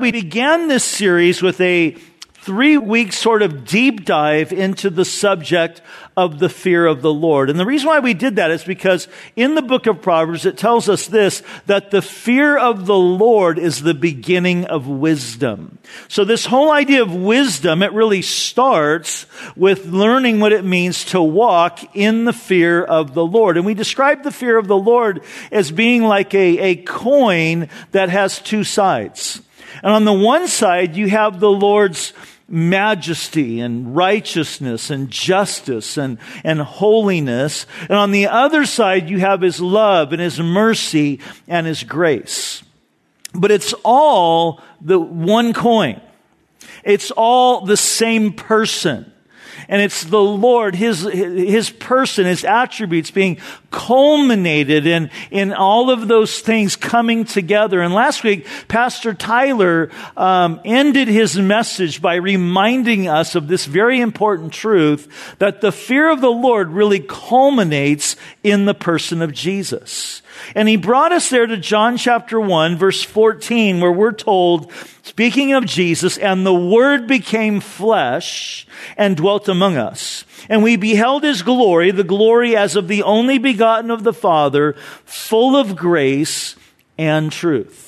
We began this series with a three week sort of deep dive into the subject of the fear of the Lord. And the reason why we did that is because in the book of Proverbs, it tells us this, that the fear of the Lord is the beginning of wisdom. So this whole idea of wisdom, it really starts with learning what it means to walk in the fear of the Lord. And we describe the fear of the Lord as being like a, a coin that has two sides. And on the one side, you have the Lord's majesty and righteousness and justice and, and holiness. And on the other side, you have his love and his mercy and his grace. But it's all the one coin. It's all the same person. And it's the Lord, His, His person, His attributes being culminated in, in all of those things coming together. And last week, Pastor Tyler um, ended his message by reminding us of this very important truth that the fear of the Lord really culminates in the person of Jesus. And he brought us there to John chapter 1, verse 14, where we're told, speaking of Jesus, and the Word became flesh and dwelt among us. And we beheld his glory, the glory as of the only begotten of the Father, full of grace and truth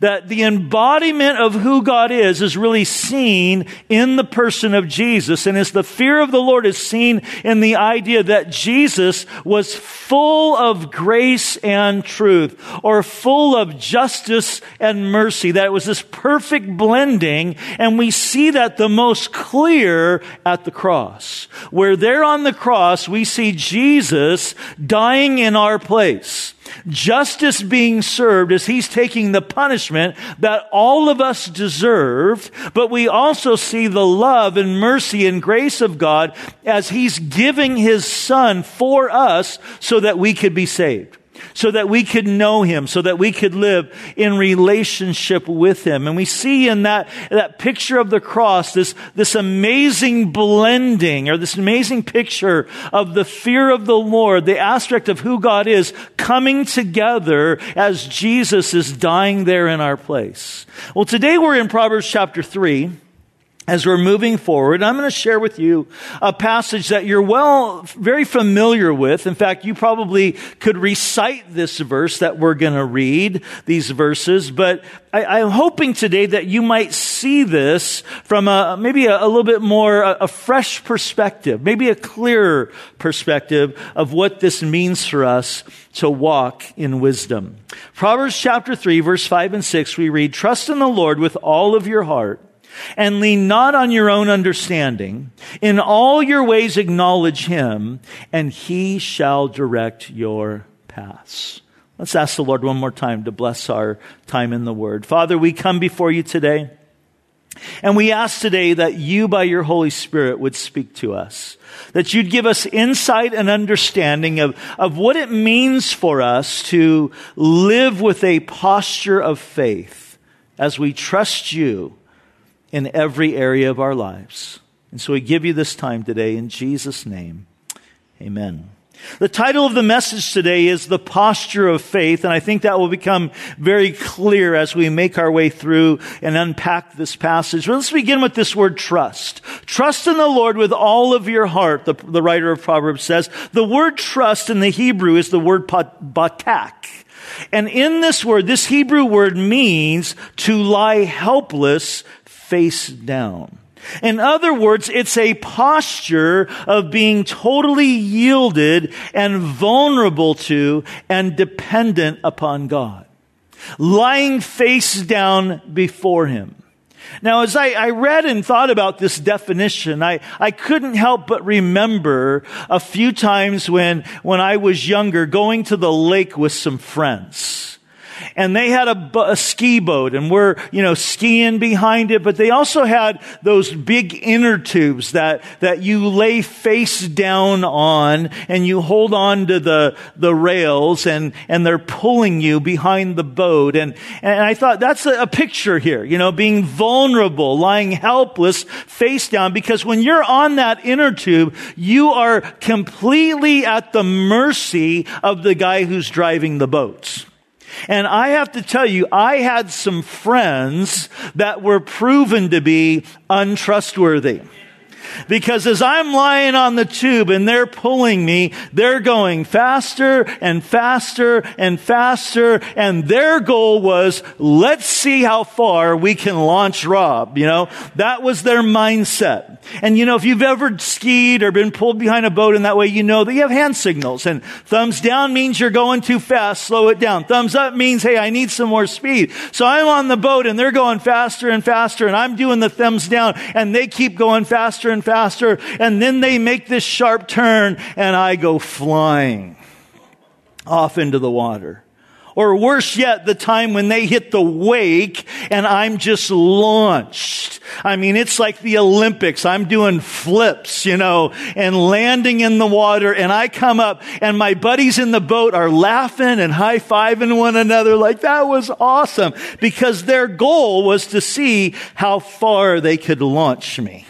that the embodiment of who God is is really seen in the person of Jesus. And as the fear of the Lord is seen in the idea that Jesus was full of grace and truth, or full of justice and mercy, that it was this perfect blending. And we see that the most clear at the cross. Where there on the cross, we see Jesus dying in our place justice being served as he's taking the punishment that all of us deserved, but we also see the love and mercy and grace of God as he's giving his son for us so that we could be saved so that we could know him, so that we could live in relationship with him. And we see in that, that picture of the cross this, this amazing blending or this amazing picture of the fear of the Lord, the aspect of who God is coming together as Jesus is dying there in our place. Well, today we're in Proverbs chapter 3 as we're moving forward, I'm going to share with you a passage that you're well, very familiar with. In fact, you probably could recite this verse that we're going to read, these verses, but I, am hoping today that you might see this from a, maybe a, a little bit more, a, a fresh perspective, maybe a clearer perspective of what this means for us to walk in wisdom. Proverbs chapter 3, verse 5 and 6, we read, Trust in the Lord with all of your heart and lean not on your own understanding. In all your ways acknowledge him, and he shall direct your paths. Let's ask the Lord one more time to bless our time in the Word. Father, we come before you today, and we ask today that you, by your Holy Spirit, would speak to us. That you'd give us insight and understanding of, of what it means for us to live with a posture of faith as we trust you in every area of our lives. And so we give you this time today in Jesus' name. Amen. The title of the message today is The Posture of Faith, and I think that will become very clear as we make our way through and unpack this passage. Well, let's begin with this word trust. Trust in the Lord with all of your heart, the, the writer of Proverbs says. The word trust in the Hebrew is the word batak. And in this word, this Hebrew word means to lie helpless face down. In other words, it's a posture of being totally yielded and vulnerable to and dependent upon God. Lying face down before Him. Now, as I, I, read and thought about this definition, I, I couldn't help but remember a few times when, when I was younger going to the lake with some friends and they had a, a, ski boat and we're, you know, skiing behind it, but they also had those big inner tubes that, that you lay face down on and you hold on to the, the rails and, and they're pulling you behind the boat. And, and I thought that's a, a picture here, you know, being vulnerable, lying helpless face down because when you're on that inner tube, you are completely at the mercy of the guy who's driving the boats. And I have to tell you, I had some friends that were proven to be untrustworthy. Because as I'm lying on the tube and they're pulling me, they're going faster and faster and faster. And their goal was, let's see how far we can launch Rob. You know, that was their mindset. And you know, if you've ever skied or been pulled behind a boat in that way, you know that you have hand signals. And thumbs down means you're going too fast, slow it down. Thumbs up means, hey, I need some more speed. So I'm on the boat and they're going faster and faster and I'm doing the thumbs down and they keep going faster and faster. And then they make this sharp turn and I go flying off into the water. Or worse yet, the time when they hit the wake and I'm just launched. I mean, it's like the Olympics. I'm doing flips, you know, and landing in the water and I come up and my buddies in the boat are laughing and high-fiving one another like that was awesome because their goal was to see how far they could launch me.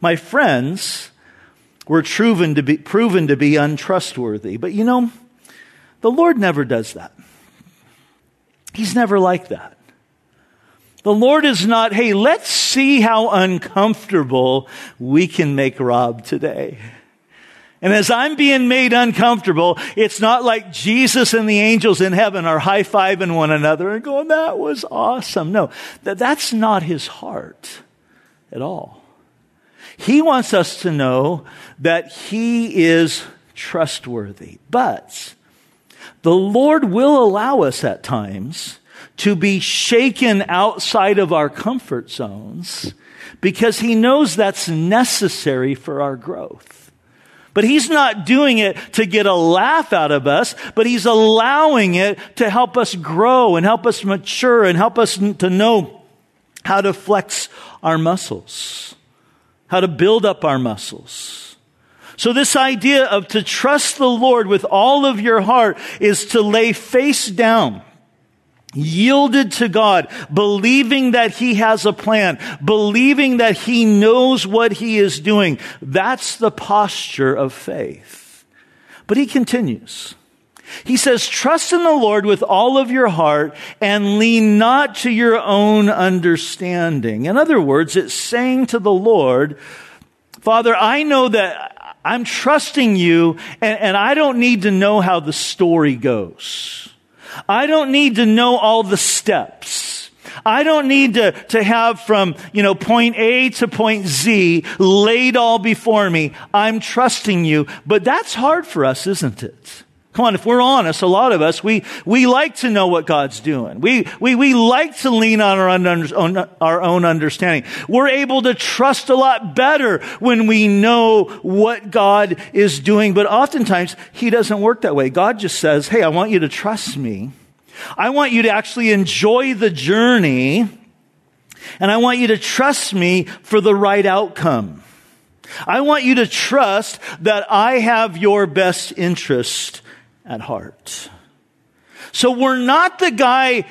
My friends were proven to be, proven to be untrustworthy, but you know, the Lord never does that. He's never like that. The Lord is not, hey, let's see how uncomfortable we can make Rob today. And as I'm being made uncomfortable, it's not like Jesus and the angels in heaven are high fiving one another and going, that was awesome. No, that, that's not his heart at all. He wants us to know that he is trustworthy. But the Lord will allow us at times to be shaken outside of our comfort zones because he knows that's necessary for our growth. But he's not doing it to get a laugh out of us, but he's allowing it to help us grow and help us mature and help us to know how to flex our muscles, how to build up our muscles. So this idea of to trust the Lord with all of your heart is to lay face down yielded to God, believing that He has a plan, believing that He knows what He is doing. That's the posture of faith. But He continues. He says, trust in the Lord with all of your heart and lean not to your own understanding. In other words, it's saying to the Lord, Father, I know that I'm trusting you and, and I don't need to know how the story goes. I don't need to know all the steps. I don't need to, to have from, you know, point A to point Z laid all before me. I'm trusting you. But that's hard for us, isn't it? Come on, if we're honest, a lot of us, we, we like to know what God's doing. We, we, we like to lean on our, own, our own understanding. We're able to trust a lot better when we know what God is doing. But oftentimes, He doesn't work that way. God just says, Hey, I want you to trust me. I want you to actually enjoy the journey. And I want you to trust me for the right outcome. I want you to trust that I have your best interest at heart. So we're not the guy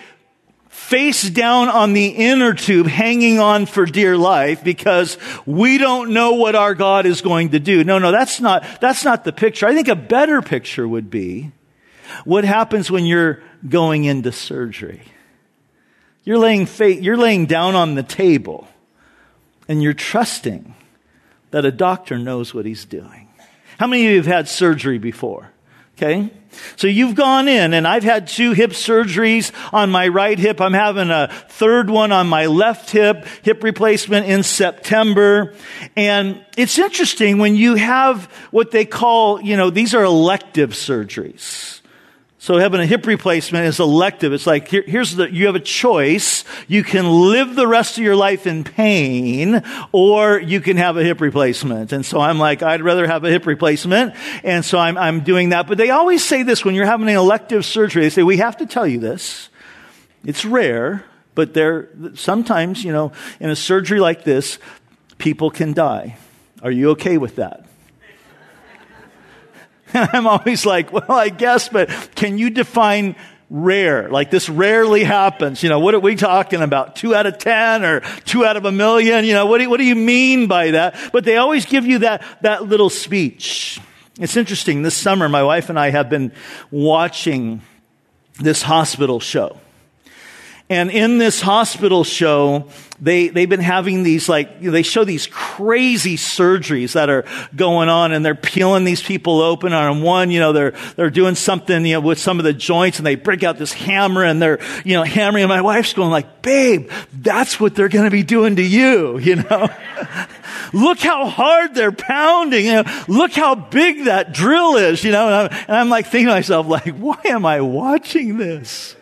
face down on the inner tube hanging on for dear life because we don't know what our God is going to do. No, no, that's not, that's not the picture. I think a better picture would be what happens when you're going into surgery. You're laying faith, you're laying down on the table and you're trusting that a doctor knows what he's doing. How many of you have had surgery before? Okay? So you've gone in and I've had two hip surgeries on my right hip. I'm having a third one on my left hip, hip replacement in September. And it's interesting when you have what they call, you know, these are elective surgeries. So having a hip replacement is elective. It's like, here, here's the, you have a choice. You can live the rest of your life in pain, or you can have a hip replacement. And so I'm like, I'd rather have a hip replacement. And so I'm, I'm doing that. But they always say this when you're having an elective surgery. They say, we have to tell you this. It's rare, but there, sometimes, you know, in a surgery like this, people can die. Are you okay with that? And I'm always like, well, I guess, but can you define rare? Like this rarely happens. You know, what are we talking about? Two out of ten or two out of a million? You know, what do, what do you mean by that? But they always give you that, that little speech. It's interesting. This summer, my wife and I have been watching this hospital show. And in this hospital show, they, they've been having these like, you know, they show these crazy surgeries that are going on and they're peeling these people open. On one, you know, they're, they're doing something, you know, with some of the joints and they break out this hammer and they're, you know, hammering. And my wife's going like, babe, that's what they're going to be doing to you, you know? look how hard they're pounding. You know, look how big that drill is, you know? And I'm, and I'm like thinking to myself, like, why am I watching this?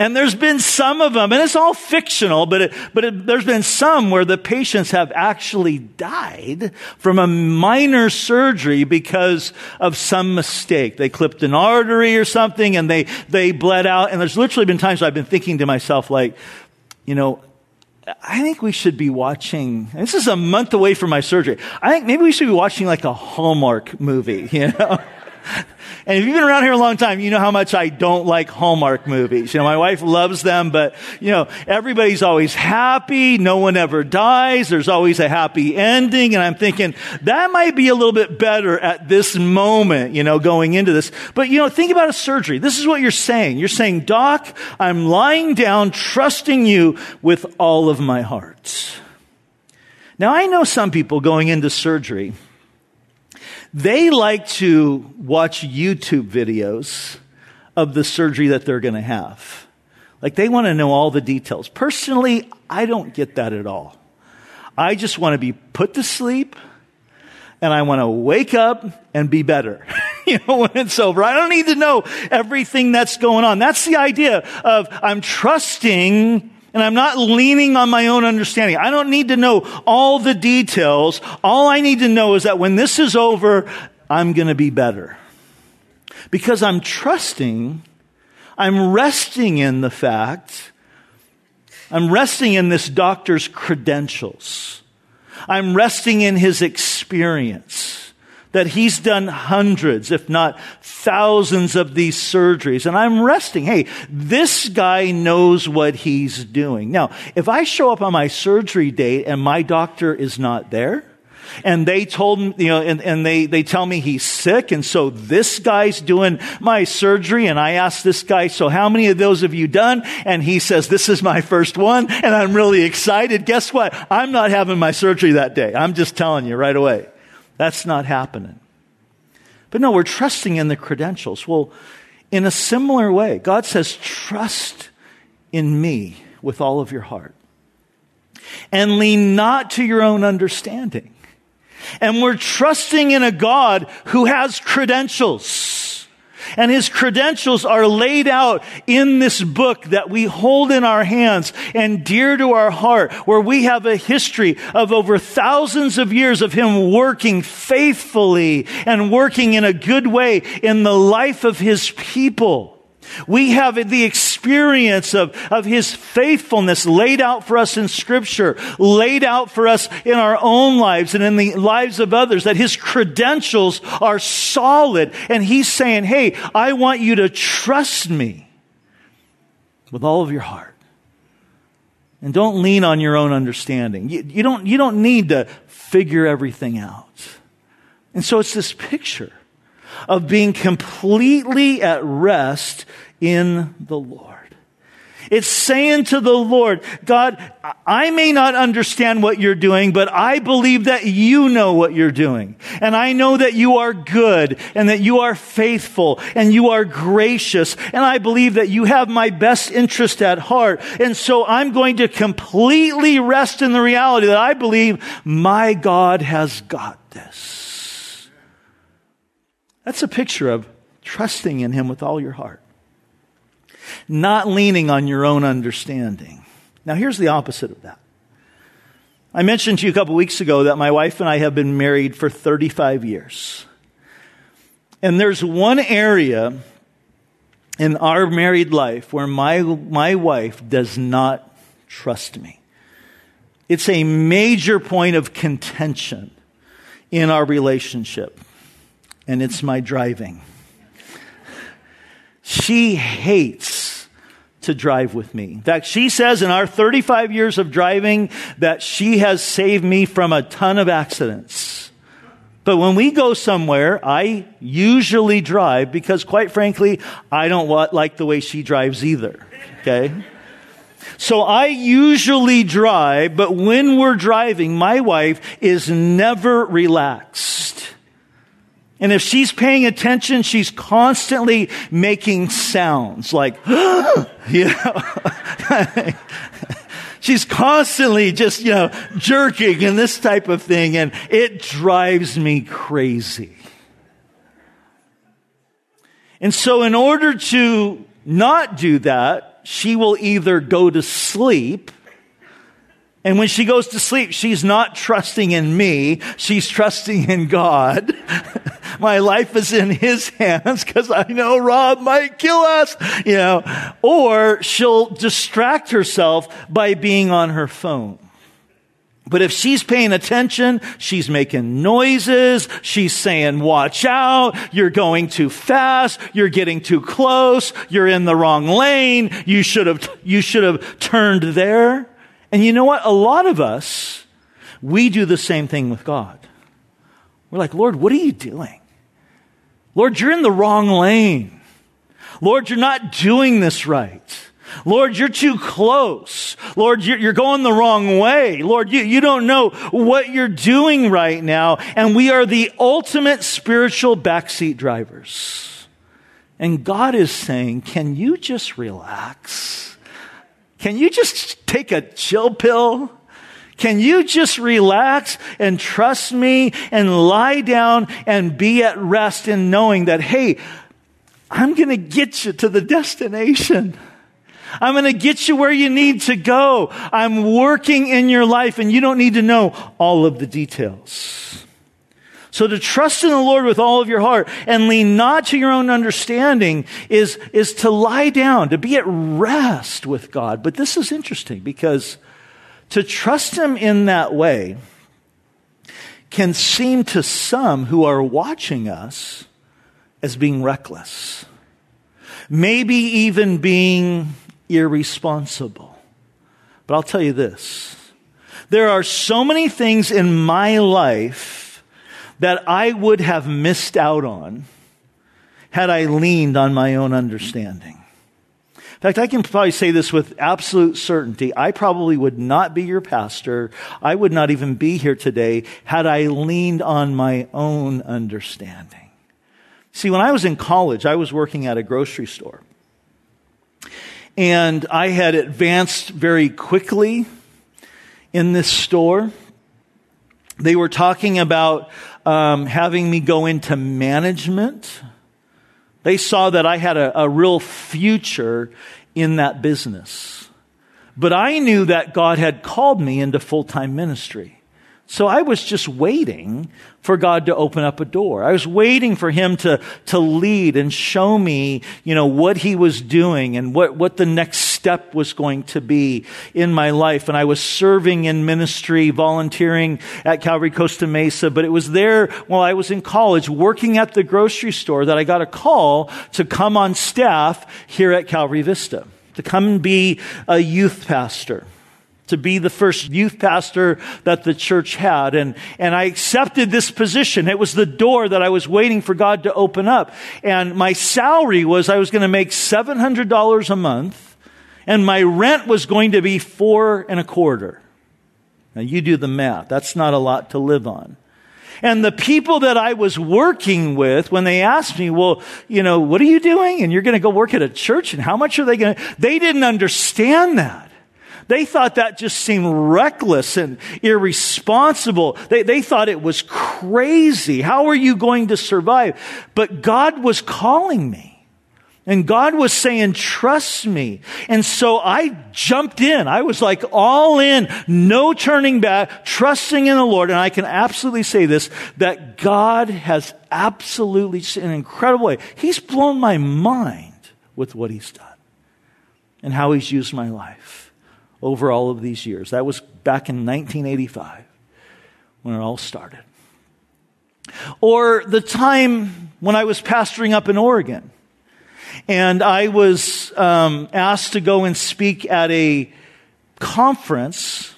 And there's been some of them, and it's all fictional, but, it, but it, there's been some where the patients have actually died from a minor surgery because of some mistake. They clipped an artery or something and they, they bled out. And there's literally been times I've been thinking to myself, like, you know, I think we should be watching, this is a month away from my surgery. I think maybe we should be watching like a Hallmark movie, you know? And if you've been around here a long time, you know how much I don't like Hallmark movies. You know, my wife loves them, but, you know, everybody's always happy. No one ever dies. There's always a happy ending. And I'm thinking that might be a little bit better at this moment, you know, going into this. But, you know, think about a surgery. This is what you're saying. You're saying, Doc, I'm lying down, trusting you with all of my heart. Now, I know some people going into surgery they like to watch YouTube videos of the surgery that they're going to have. Like they want to know all the details. Personally, I don't get that at all. I just want to be put to sleep and I want to wake up and be better. you know, when it's over. I don't need to know everything that's going on. That's the idea of I'm trusting and I'm not leaning on my own understanding. I don't need to know all the details. All I need to know is that when this is over, I'm going to be better. Because I'm trusting, I'm resting in the fact, I'm resting in this doctor's credentials. I'm resting in his experience that he's done hundreds, if not thousands of these surgeries. And I'm resting. Hey, this guy knows what he's doing. Now, if I show up on my surgery date and my doctor is not there, and they told me, you know, and, and they, they tell me he's sick. And so this guy's doing my surgery. And I ask this guy, so how many of those have you done? And he says, this is my first one. And I'm really excited. Guess what? I'm not having my surgery that day. I'm just telling you right away. That's not happening. But no, we're trusting in the credentials. Well, in a similar way, God says, trust in me with all of your heart. And lean not to your own understanding. And we're trusting in a God who has credentials. And his credentials are laid out in this book that we hold in our hands and dear to our heart, where we have a history of over thousands of years of him working faithfully and working in a good way in the life of his people. We have the experience of, of His faithfulness laid out for us in Scripture, laid out for us in our own lives and in the lives of others, that His credentials are solid. And He's saying, hey, I want you to trust me with all of your heart. And don't lean on your own understanding. You, you, don't, you don't need to figure everything out. And so it's this picture of being completely at rest in the Lord. It's saying to the Lord, God, I may not understand what you're doing, but I believe that you know what you're doing. And I know that you are good and that you are faithful and you are gracious. And I believe that you have my best interest at heart. And so I'm going to completely rest in the reality that I believe my God has got this. That's a picture of trusting in Him with all your heart, not leaning on your own understanding. Now, here's the opposite of that. I mentioned to you a couple weeks ago that my wife and I have been married for 35 years. And there's one area in our married life where my, my wife does not trust me. It's a major point of contention in our relationship and it's my driving. She hates to drive with me. In fact, she says in our 35 years of driving that she has saved me from a ton of accidents. But when we go somewhere, I usually drive because quite frankly, I don't like the way she drives either. Okay? So I usually drive, but when we're driving, my wife is never relaxed. And if she's paying attention, she's constantly making sounds like, you know. she's constantly just, you know, jerking and this type of thing, and it drives me crazy. And so, in order to not do that, she will either go to sleep and when she goes to sleep, she's not trusting in me. She's trusting in God. My life is in his hands because I know Rob might kill us, you know, or she'll distract herself by being on her phone. But if she's paying attention, she's making noises, she's saying, watch out, you're going too fast, you're getting too close, you're in the wrong lane, you should have, you should have turned there. And you know what? A lot of us, we do the same thing with God. We're like, Lord, what are you doing? Lord, you're in the wrong lane. Lord, you're not doing this right. Lord, you're too close. Lord, you're, going the wrong way. Lord, you, you don't know what you're doing right now. And we are the ultimate spiritual backseat drivers. And God is saying, can you just relax? Can you just take a chill pill? Can you just relax and trust me and lie down and be at rest in knowing that, hey, I'm going to get you to the destination. I'm going to get you where you need to go. I'm working in your life and you don't need to know all of the details. So to trust in the Lord with all of your heart and lean not to your own understanding is, is to lie down, to be at rest with God. But this is interesting because to trust Him in that way can seem to some who are watching us as being reckless. Maybe even being irresponsible. But I'll tell you this. There are so many things in my life that I would have missed out on had I leaned on my own understanding. In fact, I can probably say this with absolute certainty. I probably would not be your pastor. I would not even be here today had I leaned on my own understanding. See, when I was in college, I was working at a grocery store. And I had advanced very quickly in this store. They were talking about um, having me go into management. They saw that I had a, a real future in that business. But I knew that God had called me into full time ministry. So I was just waiting for God to open up a door. I was waiting for him to, to lead and show me, you know, what he was doing and what, what the next step was going to be in my life. And I was serving in ministry, volunteering at Calvary Costa Mesa, but it was there while I was in college working at the grocery store that I got a call to come on staff here at Calvary Vista, to come and be a youth pastor to be the first youth pastor that the church had. And, and I accepted this position. It was the door that I was waiting for God to open up. And my salary was I was going to make $700 a month and my rent was going to be four and a quarter. Now you do the math. That's not a lot to live on. And the people that I was working with, when they asked me, well, you know, what are you doing? And you're going to go work at a church and how much are they going to, they didn't understand that. They thought that just seemed reckless and irresponsible. They, they thought it was crazy. How are you going to survive? But God was calling me. And God was saying, trust me. And so I jumped in. I was like all in, no turning back, trusting in the Lord. And I can absolutely say this, that God has absolutely, in an incredible way, He's blown my mind with what He's done and how He's used my life over all of these years. That was back in 1985 when it all started. Or the time when I was pastoring up in Oregon and I was um, asked to go and speak at a conference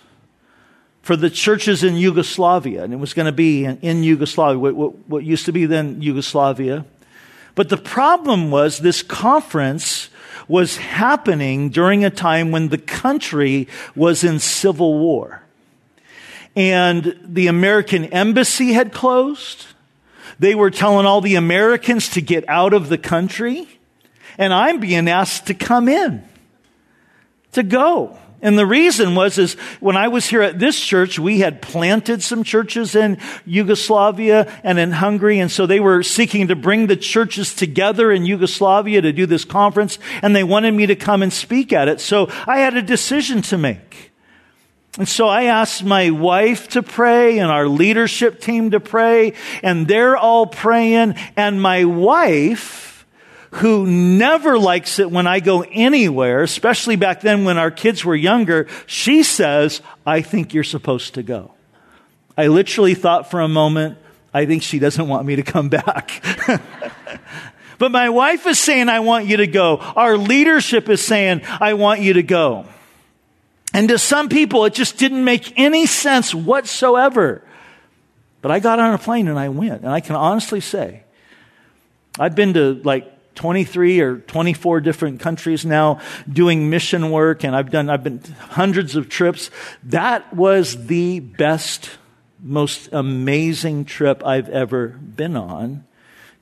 for the churches in Yugoslavia, and it was going to be in, in Yugoslavia, what, what, what used to be then Yugoslavia. But the problem was this conference was happening during a time when the country was in civil war. And the American embassy had closed. They were telling all the Americans to get out of the country. And I'm being asked to come in, to go. And the reason was is when I was here at this church, we had planted some churches in Yugoslavia and in Hungary. And so they were seeking to bring the churches together in Yugoslavia to do this conference. And they wanted me to come and speak at it. So I had a decision to make. And so I asked my wife to pray and our leadership team to pray. And they're all praying. And my wife, who never likes it when I go anywhere, especially back then when our kids were younger, she says, I think you're supposed to go. I literally thought for a moment, I think she doesn't want me to come back. but my wife is saying, I want you to go. Our leadership is saying, I want you to go. And to some people, it just didn't make any sense whatsoever. But I got on a plane and I went. And I can honestly say, I've been to like 23 or 24 different countries now doing mission work and I've done I've been hundreds of trips. That was the best most amazing trip I've ever been on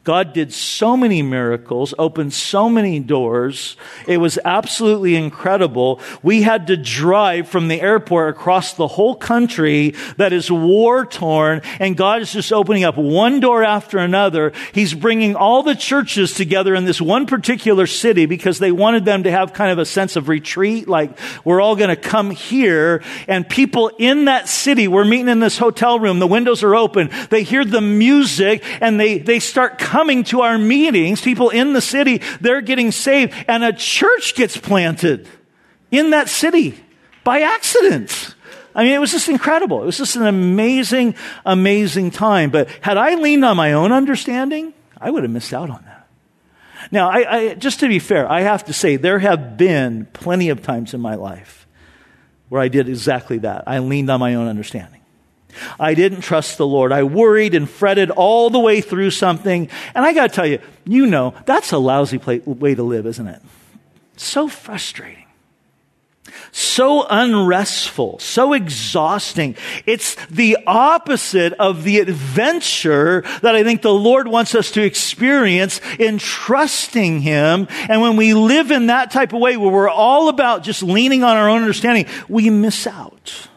God did so many miracles, opened so many doors. It was absolutely incredible. We had to drive from the airport across the whole country that is war torn, and God is just opening up one door after another. He's bringing all the churches together in this one particular city because they wanted them to have kind of a sense of retreat, like we're all going to come here, and people in that city, we're meeting in this hotel room, the windows are open, they hear the music, and they, they start coming to our meetings, people in the city, they're getting saved, and a church gets planted in that city by accident. I mean, it was just incredible. It was just an amazing, amazing time. But had I leaned on my own understanding, I would have missed out on that. Now, I, I, just to be fair, I have to say there have been plenty of times in my life where I did exactly that. I leaned on my own understanding. I didn't trust the Lord. I worried and fretted all the way through something. And I got to tell you, you know, that's a lousy way to live, isn't it? So frustrating. So unrestful, so exhausting. It's the opposite of the adventure that I think the Lord wants us to experience in trusting Him. And when we live in that type of way where we're all about just leaning on our own understanding, we miss out.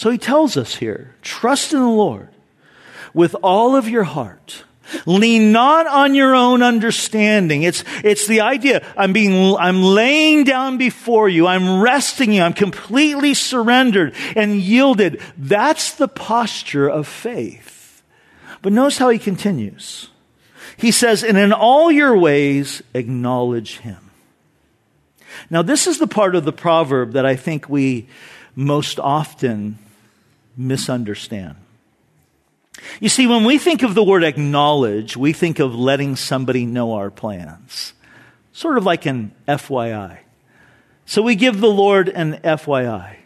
So he tells us here, trust in the Lord with all of your heart. Lean not on your own understanding. It's, it's the idea. I'm being, I'm laying down before you. I'm resting you. I'm completely surrendered and yielded. That's the posture of faith. But notice how he continues. He says, and in all your ways, acknowledge him. Now, this is the part of the proverb that I think we most often misunderstand. You see, when we think of the word acknowledge, we think of letting somebody know our plans. Sort of like an FYI. So we give the Lord an FYI.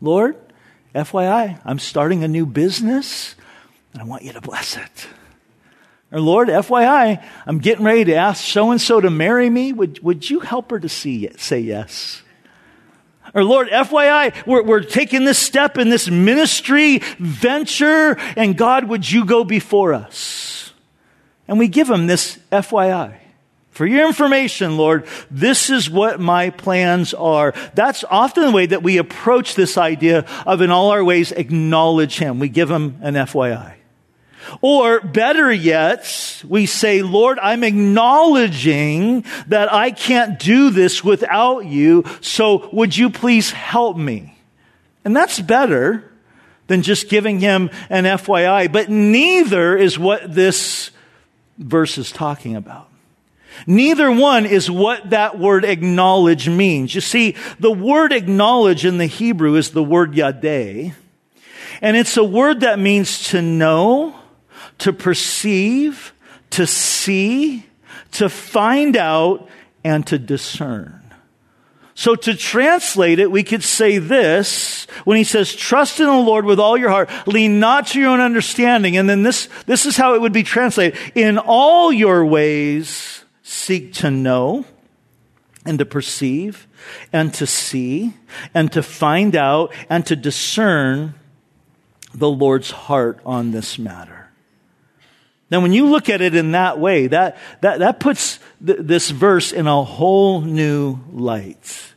Lord, FYI, I'm starting a new business and I want you to bless it. Or Lord, FYI, I'm getting ready to ask so and so to marry me. Would, would you help her to see, say yes? Or Lord, FYI, we're, we're taking this step in this ministry venture, and God, would you go before us? And we give him this FYI. For your information, Lord, this is what my plans are. That's often the way that we approach this idea of in all our ways acknowledge him. We give him an FYI. Or better yet, we say, Lord, I'm acknowledging that I can't do this without you, so would you please help me? And that's better than just giving him an FYI, but neither is what this verse is talking about. Neither one is what that word acknowledge means. You see, the word acknowledge in the Hebrew is the word yadeh, and it's a word that means to know, to perceive, to see, to find out, and to discern. So to translate it, we could say this when he says, trust in the Lord with all your heart, lean not to your own understanding. And then this, this is how it would be translated. In all your ways, seek to know and to perceive and to see and to find out and to discern the Lord's heart on this matter. Now, when you look at it in that way, that, that, that puts th- this verse in a whole new light.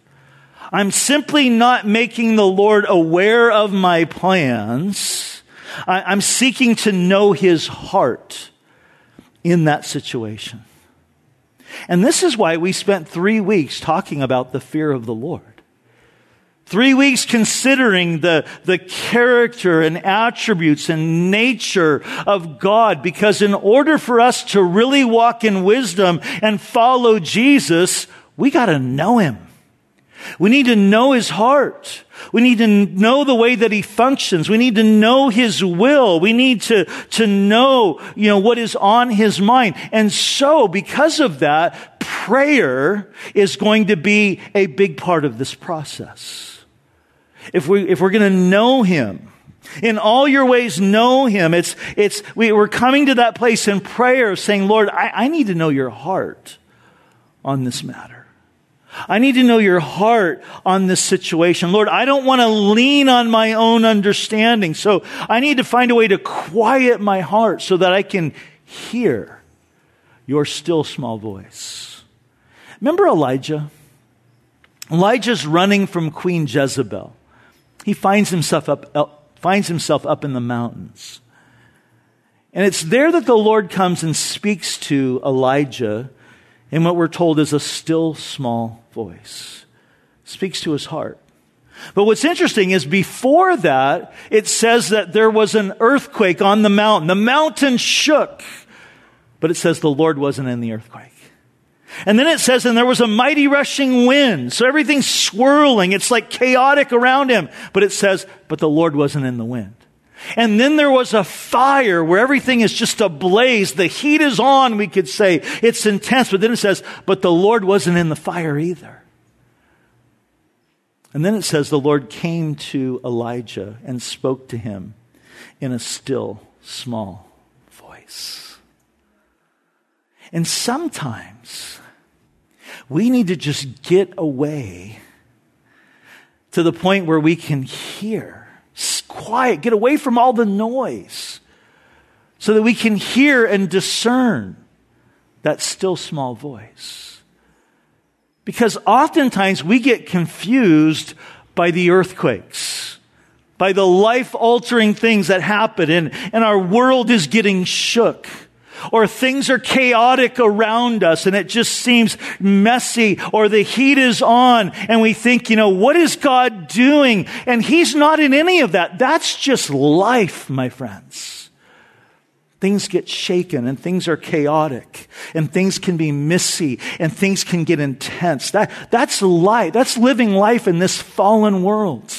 I'm simply not making the Lord aware of my plans. I, I'm seeking to know his heart in that situation. And this is why we spent three weeks talking about the fear of the Lord. Three weeks considering the, the character and attributes and nature of God, because in order for us to really walk in wisdom and follow Jesus, we gotta know Him. We need to know His heart. We need to know the way that He functions. We need to know His will. We need to, to know, you know, what is on His mind. And so, because of that, prayer is going to be a big part of this process if we, if we're going to know Him, in all your ways know Him, it's, it's, we, are coming to that place in prayer saying, Lord, I, I need to know your heart on this matter. I need to know your heart on this situation. Lord, I don't want to lean on my own understanding. So I need to find a way to quiet my heart so that I can hear your still small voice. Remember Elijah? Elijah's running from Queen Jezebel he finds himself up, finds himself up in the mountains. And it's there that the Lord comes and speaks to Elijah in what we're told is a still small voice. Speaks to his heart. But what's interesting is before that, it says that there was an earthquake on the mountain. The mountain shook. But it says the Lord wasn't in the earthquake. And then it says, and there was a mighty rushing wind. So everything's swirling. It's like chaotic around him. But it says, but the Lord wasn't in the wind. And then there was a fire where everything is just ablaze. The heat is on, we could say. It's intense. But then it says, but the Lord wasn't in the fire either. And then it says, the Lord came to Elijah and spoke to him in a still, small voice. And sometimes we need to just get away to the point where we can hear, quiet, get away from all the noise so that we can hear and discern that still small voice. Because oftentimes we get confused by the earthquakes, by the life altering things that happen, and, and our world is getting shook or things are chaotic around us and it just seems messy or the heat is on and we think, you know, what is God doing? And He's not in any of that. That's just life, my friends. Things get shaken and things are chaotic and things can be messy and things can get intense. That, that's life. That's living life in this fallen world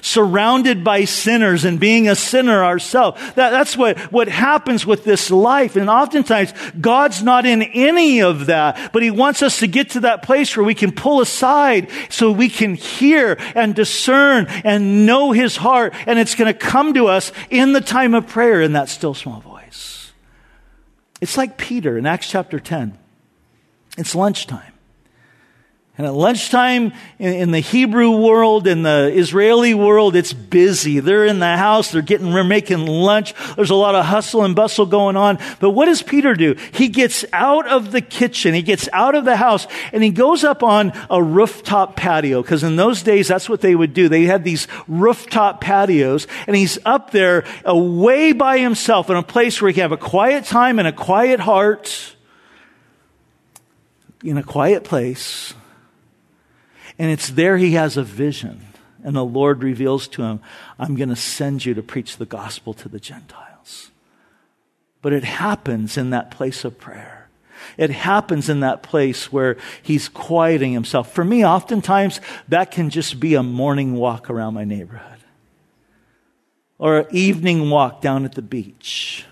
surrounded by sinners and being a sinner ourselves. That, that's what, what happens with this life. And oftentimes, God's not in any of that, but He wants us to get to that place where we can pull aside so we can hear and discern and know His heart. And it's going to come to us in the time of prayer in that still small voice. It's like Peter in Acts chapter 10. It's lunchtime. And at lunchtime in, in, the Hebrew world, in the Israeli world, it's busy. They're in the house. They're getting, they're making lunch. There's a lot of hustle and bustle going on. But what does Peter do? He gets out of the kitchen. He gets out of the house and he goes up on a rooftop patio. Cause in those days, that's what they would do. They had these rooftop patios and he's up there uh, away by himself in a place where he can have a quiet time and a quiet heart in a quiet place and it's there he has a vision. And the Lord reveals to him, I'm going to send you to preach the gospel to the Gentiles. But it happens in that place of prayer. It happens in that place where he's quieting himself. For me, oftentimes, that can just be a morning walk around my neighborhood or an evening walk down at the beach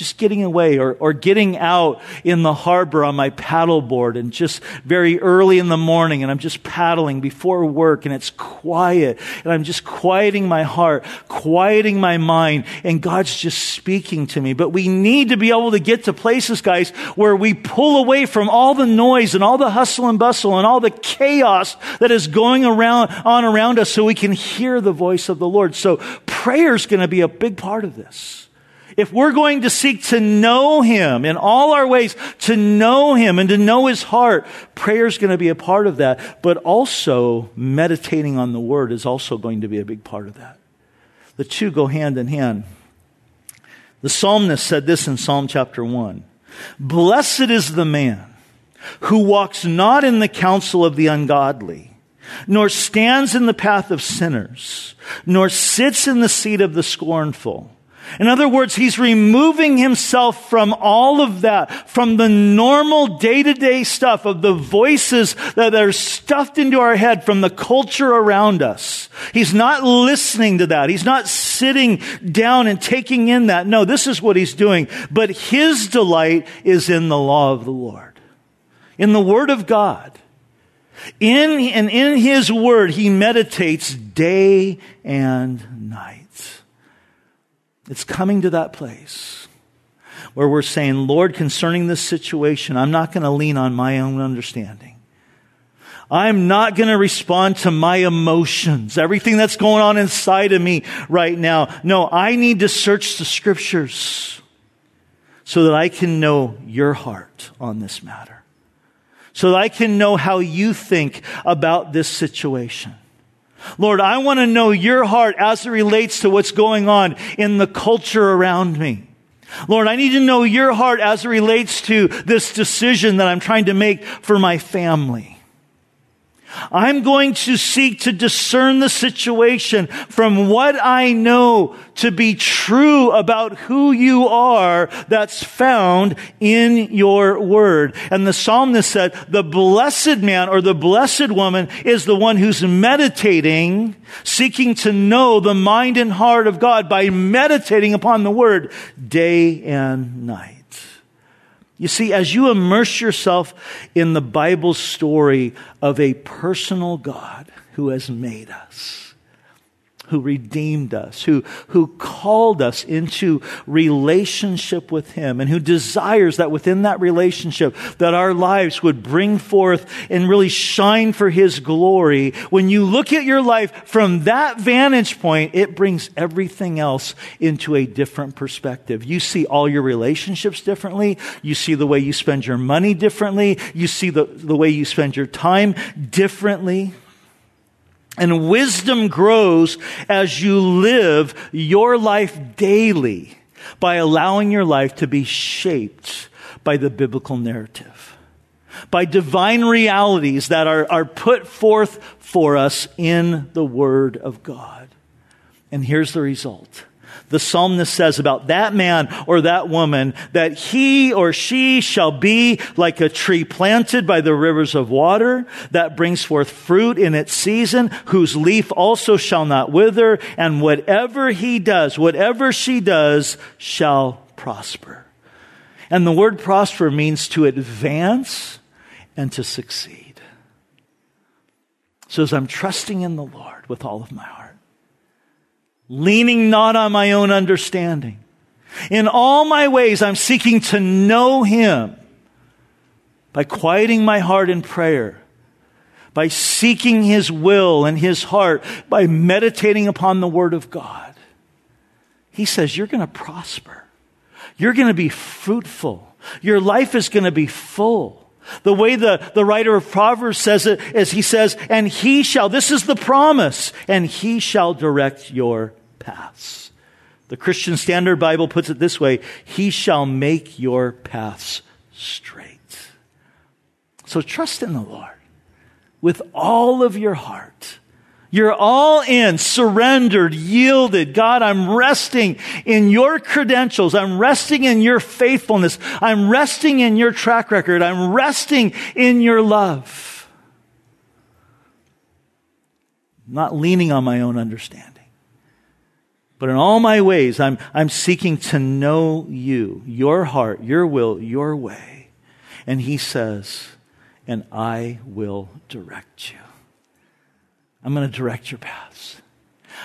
just getting away or, or getting out in the harbor on my paddleboard and just very early in the morning and I'm just paddling before work and it's quiet and I'm just quieting my heart, quieting my mind and God's just speaking to me. But we need to be able to get to places, guys, where we pull away from all the noise and all the hustle and bustle and all the chaos that is going around on around us so we can hear the voice of the Lord. So prayer is going to be a big part of this. If we're going to seek to know Him in all our ways, to know Him and to know His heart, prayer is going to be a part of that. But also, meditating on the Word is also going to be a big part of that. The two go hand in hand. The psalmist said this in Psalm chapter 1 Blessed is the man who walks not in the counsel of the ungodly, nor stands in the path of sinners, nor sits in the seat of the scornful in other words, he's removing himself from all of that, from the normal day to day stuff of the voices that are stuffed into our head from the culture around us. He's not listening to that. He's not sitting down and taking in that. No, this is what he's doing. But his delight is in the law of the Lord, in the Word of God. In, and in his word, he meditates day and night. It's coming to that place where we're saying, Lord, concerning this situation, I'm not going to lean on my own understanding. I'm not going to respond to my emotions, everything that's going on inside of me right now. No, I need to search the scriptures so that I can know your heart on this matter. So that I can know how you think about this situation. Lord, I want to know your heart as it relates to what's going on in the culture around me. Lord, I need to know your heart as it relates to this decision that I'm trying to make for my family. I'm going to seek to discern the situation from what I know to be true about who you are that's found in your word. And the psalmist said, the blessed man or the blessed woman is the one who's meditating, seeking to know the mind and heart of God by meditating upon the word day and night. You see, as you immerse yourself in the Bible story of a personal God who has made us, who redeemed us, who, who called us into relationship with Him, and who desires that within that relationship that our lives would bring forth and really shine for His glory. When you look at your life from that vantage point, it brings everything else into a different perspective. You see all your relationships differently. You see the way you spend your money differently. You see the, the way you spend your time differently. And wisdom grows as you live your life daily by allowing your life to be shaped by the biblical narrative, by divine realities that are, are put forth for us in the Word of God. And here's the result the psalmist says about that man or that woman that he or she shall be like a tree planted by the rivers of water that brings forth fruit in its season, whose leaf also shall not wither, and whatever he does, whatever she does, shall prosper. And the word prosper means to advance and to succeed. So as I'm trusting in the Lord with all of my heart, leaning not on my own understanding. In all my ways, I'm seeking to know Him by quieting my heart in prayer, by seeking His will and His heart, by meditating upon the Word of God. He says, You're going to prosper. You're going to be fruitful. Your life is going to be full. The way the, the writer of Proverbs says it is he says, and he shall, this is the promise, and he shall direct your paths. The Christian Standard Bible puts it this way He shall make your paths straight. So trust in the Lord with all of your heart. You're all in, surrendered, yielded. God, I'm resting in your credentials. I'm resting in your faithfulness. I'm resting in your track record. I'm resting in your love. Not leaning on my own understanding But in all my ways, I'm, I'm seeking to know you, your heart, your will, your way. And he says, and I will direct you. I'm going to direct your paths.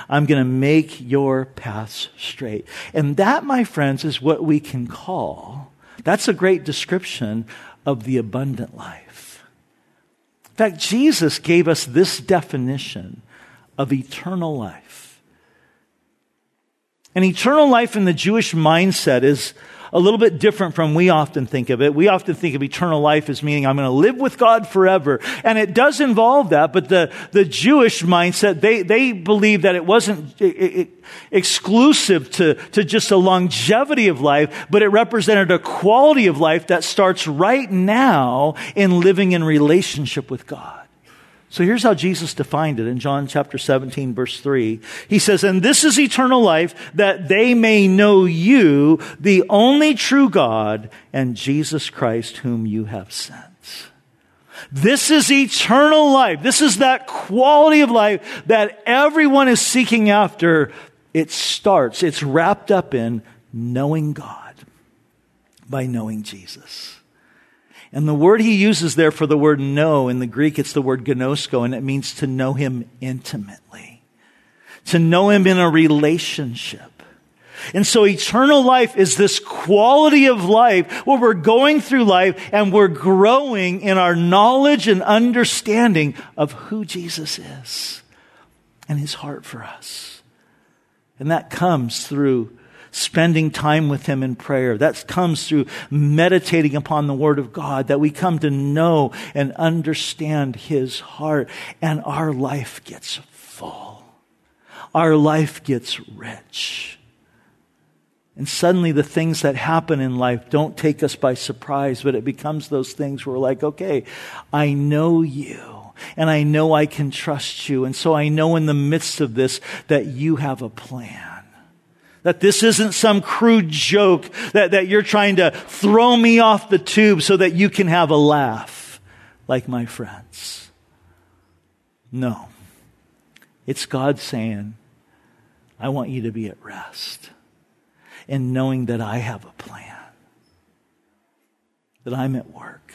I'm going to make your paths straight. And that, my friends, is what we can call, that's a great description of the abundant life. In fact, Jesus gave us this definition of eternal life. And eternal life in the Jewish mindset is a little bit different from we often think of it. We often think of eternal life as meaning I'm going to live with God forever. And it does involve that, but the, the Jewish mindset, they, they believe that it wasn't it, it, exclusive to, to just a longevity of life, but it represented a quality of life that starts right now in living in relationship with God. So here's how Jesus defined it in John chapter 17 verse 3. He says, And this is eternal life, that they may know you, the only true God, and Jesus Christ whom you have sent. This is eternal life. This is that quality of life that everyone is seeking after. It starts, it's wrapped up in knowing God by knowing Jesus. And the word he uses there for the word know in the Greek, it's the word ginosko, and it means to know him intimately, to know him in a relationship. And so eternal life is this quality of life where we're going through life and we're growing in our knowledge and understanding of who Jesus is and his heart for us. And that comes through spending time with Him in prayer. That comes through meditating upon the Word of God, that we come to know and understand His heart, and our life gets full. Our life gets rich. And suddenly the things that happen in life don't take us by surprise, but it becomes those things where we're like, okay, I know you and I know I can trust you. And so I know in the midst of this that you have a plan. That this isn't some crude joke that, that you're trying to throw me off the tube so that you can have a laugh like my friends. No. It's God saying, I want you to be at rest and knowing that I have a plan, that I'm at work.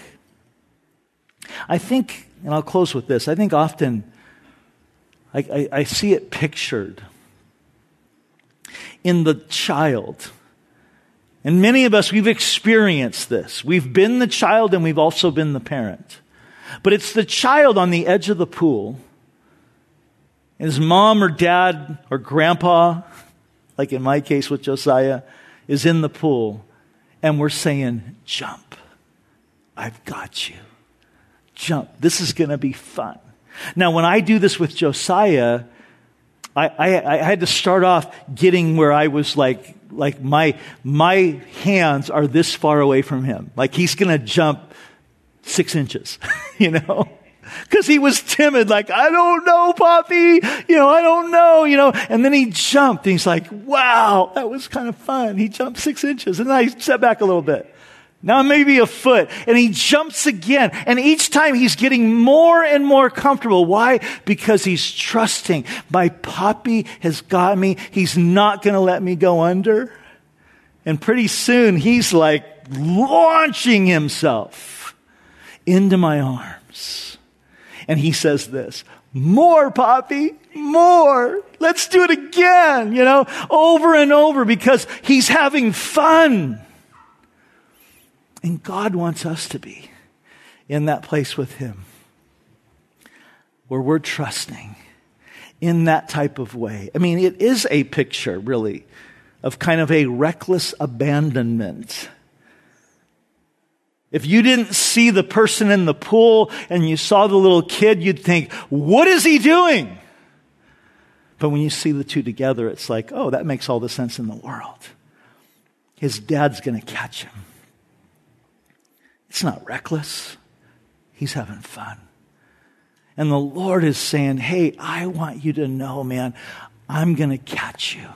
I think, and I'll close with this, I think often I, I, I see it pictured in the child. And many of us, we've experienced this. We've been the child and we've also been the parent. But it's the child on the edge of the pool. And his mom or dad or grandpa, like in my case with Josiah, is in the pool. And we're saying, jump. I've got you. Jump. This is going to be fun. Now, when I do this with Josiah, I, I, I, had to start off getting where I was like, like my, my hands are this far away from him. Like he's going to jump six inches, you know? Because he was timid, like, I don't know, Poppy. You know, I don't know, you know. And then he jumped and he's like, wow, that was kind of fun. He jumped six inches. And then I sat back a little bit. Now maybe a foot. And he jumps again. And each time he's getting more and more comfortable. Why? Because he's trusting. My Poppy has got me. He's not going to let me go under. And pretty soon he's like launching himself into my arms. And he says this, more, Poppy, more. Let's do it again, you know, over and over because he's having fun. And God wants us to be in that place with Him where we're trusting in that type of way. I mean, it is a picture, really, of kind of a reckless abandonment. If you didn't see the person in the pool and you saw the little kid, you'd think, what is he doing? But when you see the two together, it's like, oh, that makes all the sense in the world. His dad's going to catch him. It's not reckless. He's having fun. And the Lord is saying, Hey, I want you to know, man, I'm going to catch you.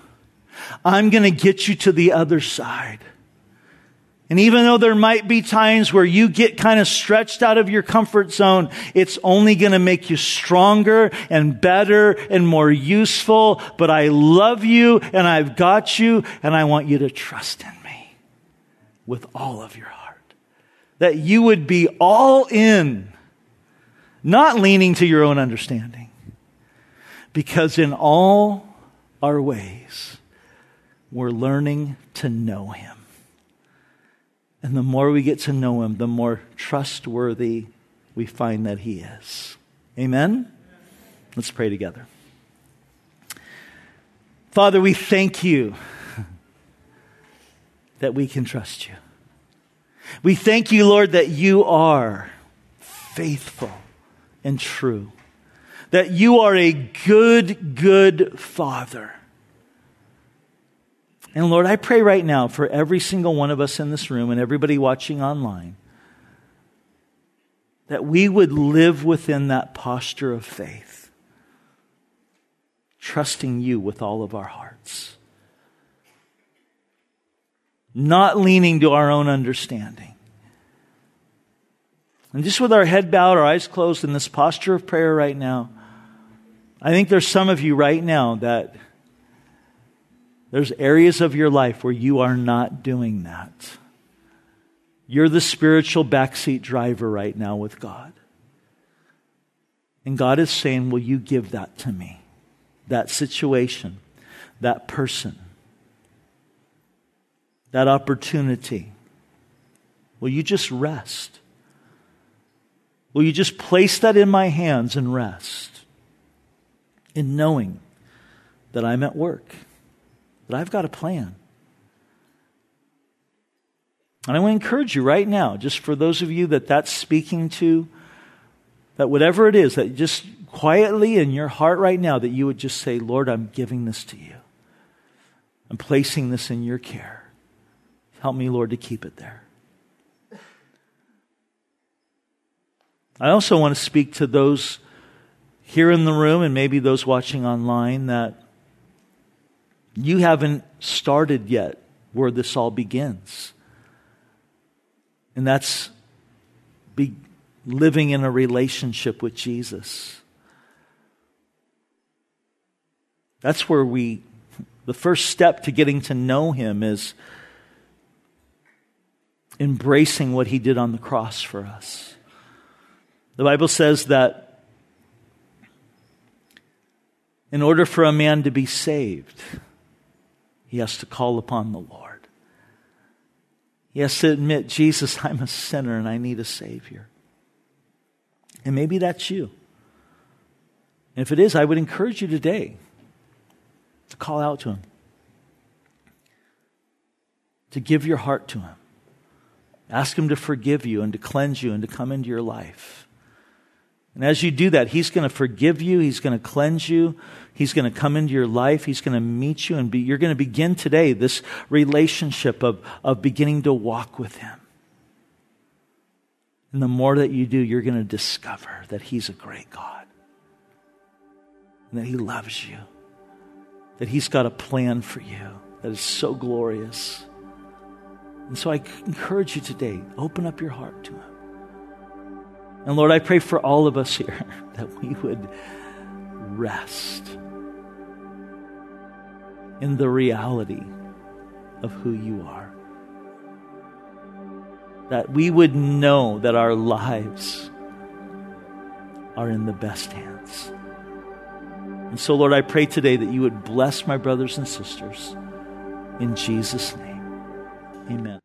I'm going to get you to the other side. And even though there might be times where you get kind of stretched out of your comfort zone, it's only going to make you stronger and better and more useful. But I love you and I've got you and I want you to trust in me with all of your heart. That you would be all in, not leaning to your own understanding. Because in all our ways, we're learning to know Him. And the more we get to know him, the more trustworthy we find that he is. Amen? Let's pray together. Father, we thank you that we can trust you. We thank you, Lord, that you are faithful and true, that you are a good, good Father. And Lord, I pray right now for every single one of us in this room and everybody watching online that we would live within that posture of faith, trusting you with all of our hearts, not leaning to our own understanding. And just with our head bowed, our eyes closed in this posture of prayer right now, I think there's some of you right now that there's areas of your life where you are not doing that. You're the spiritual backseat driver right now with God. And God is saying, Will you give that to me? That situation, that person, that opportunity. Will you just rest? Will you just place that in my hands and rest in knowing that I'm at work? that I've got a plan. And I want to encourage you right now, just for those of you that that's speaking to, that whatever it is, that just quietly in your heart right now, that you would just say, Lord, I'm giving this to you. I'm placing this in your care. Help me, Lord, to keep it there. I also want to speak to those here in the room and maybe those watching online that you haven't started yet where this all begins. And that's be living in a relationship with Jesus. That's where we, the first step to getting to know Him is embracing what He did on the cross for us. The Bible says that in order for a man to be saved, he has to call upon the Lord. He has to admit, Jesus, I'm a sinner and I need a Savior. And maybe that's you. And if it is, I would encourage you today to call out to Him, to give your heart to Him. Ask Him to forgive you and to cleanse you and to come into your life. And as you do that, He's going to forgive you, He's going to cleanse you, He's going to come into your life. He's going to meet you and be, you're going to begin today this relationship of, of beginning to walk with Him. And the more that you do, you're going to discover that He's a great God. And that He loves you. That He's got a plan for you that is so glorious. And so I encourage you today, open up your heart to Him. And Lord, I pray for all of us here that we would rest in the reality of who you are. That we would know that our lives are in the best hands. And so, Lord, I pray today that you would bless my brothers and sisters. In Jesus' name, amen.